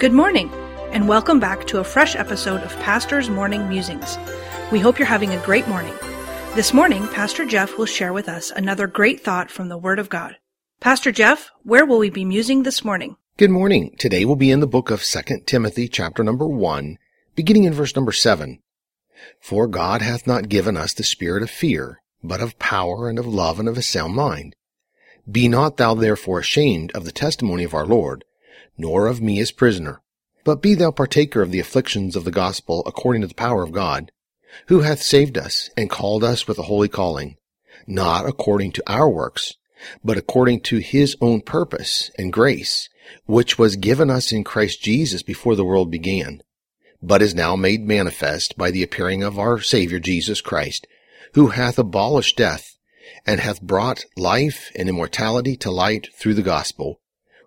Good morning, and welcome back to a fresh episode of Pastor's Morning Musings. We hope you're having a great morning. This morning, Pastor Jeff will share with us another great thought from the Word of God. Pastor Jeff, where will we be musing this morning? Good morning. Today we'll be in the book of 2 Timothy chapter number 1, beginning in verse number 7. For God hath not given us the spirit of fear, but of power and of love and of a sound mind. Be not thou therefore ashamed of the testimony of our Lord, nor of me as prisoner, but be thou partaker of the afflictions of the gospel according to the power of God, who hath saved us and called us with a holy calling, not according to our works, but according to his own purpose and grace, which was given us in Christ Jesus before the world began, but is now made manifest by the appearing of our Savior Jesus Christ, who hath abolished death, and hath brought life and immortality to light through the gospel,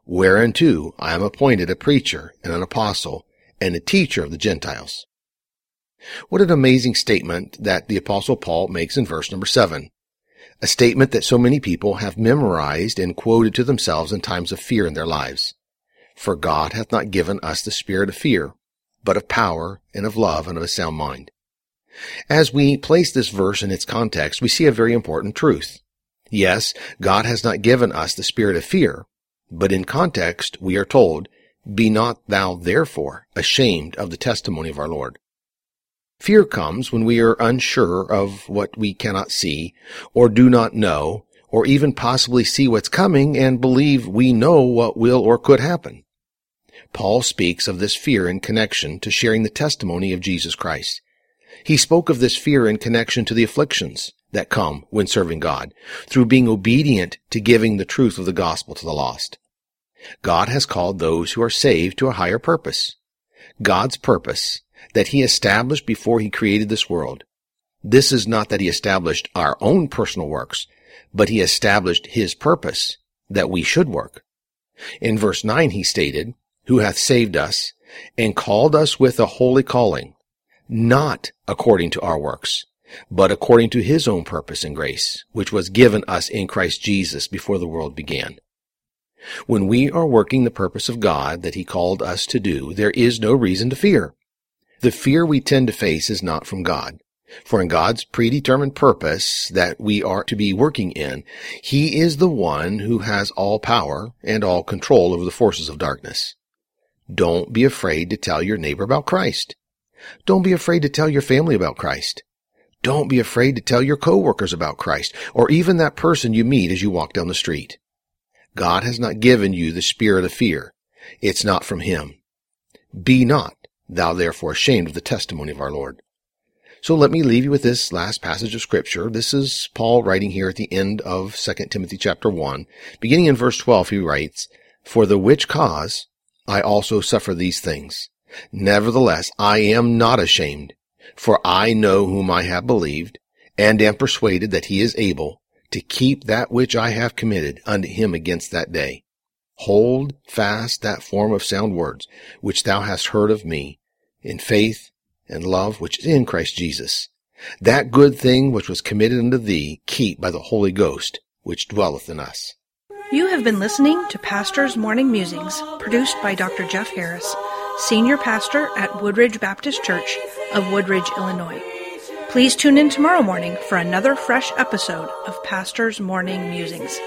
whereunto I am appointed a preacher and an apostle and a teacher of the Gentiles. What an amazing statement that the apostle Paul makes in verse number seven. A statement that so many people have memorized and quoted to themselves in times of fear in their lives. For God hath not given us the spirit of fear, but of power and of love and of a sound mind. As we place this verse in its context, we see a very important truth. Yes, God has not given us the spirit of fear, but in context, we are told, Be not thou therefore ashamed of the testimony of our Lord. Fear comes when we are unsure of what we cannot see, or do not know, or even possibly see what's coming and believe we know what will or could happen. Paul speaks of this fear in connection to sharing the testimony of Jesus Christ. He spoke of this fear in connection to the afflictions that come when serving God, through being obedient to giving the truth of the gospel to the lost. God has called those who are saved to a higher purpose. God's purpose that he established before he created this world. This is not that he established our own personal works, but he established his purpose that we should work. In verse 9 he stated, who hath saved us and called us with a holy calling, not according to our works, but according to his own purpose and grace, which was given us in Christ Jesus before the world began. When we are working the purpose of God that he called us to do, there is no reason to fear. The fear we tend to face is not from God. For in God's predetermined purpose that we are to be working in, He is the one who has all power and all control over the forces of darkness. Don't be afraid to tell your neighbor about Christ. Don't be afraid to tell your family about Christ. Don't be afraid to tell your coworkers about Christ, or even that person you meet as you walk down the street. God has not given you the spirit of fear. It's not from Him. Be not thou therefore ashamed of the testimony of our Lord. So let me leave you with this last passage of scripture. This is Paul writing here at the end of 2 Timothy chapter 1. Beginning in verse 12, he writes, For the which cause I also suffer these things. Nevertheless, I am not ashamed, for I know whom I have believed, and am persuaded that he is able to keep that which I have committed unto him against that day. Hold fast that form of sound words which thou hast heard of me in faith and love which is in Christ Jesus. That good thing which was committed unto thee keep by the Holy Ghost which dwelleth in us. You have been listening to Pastor's Morning Musings, produced by Dr. Jeff Harris, Senior Pastor at Woodridge Baptist Church of Woodridge, Illinois. Please tune in tomorrow morning for another fresh episode of Pastor's Morning Musings.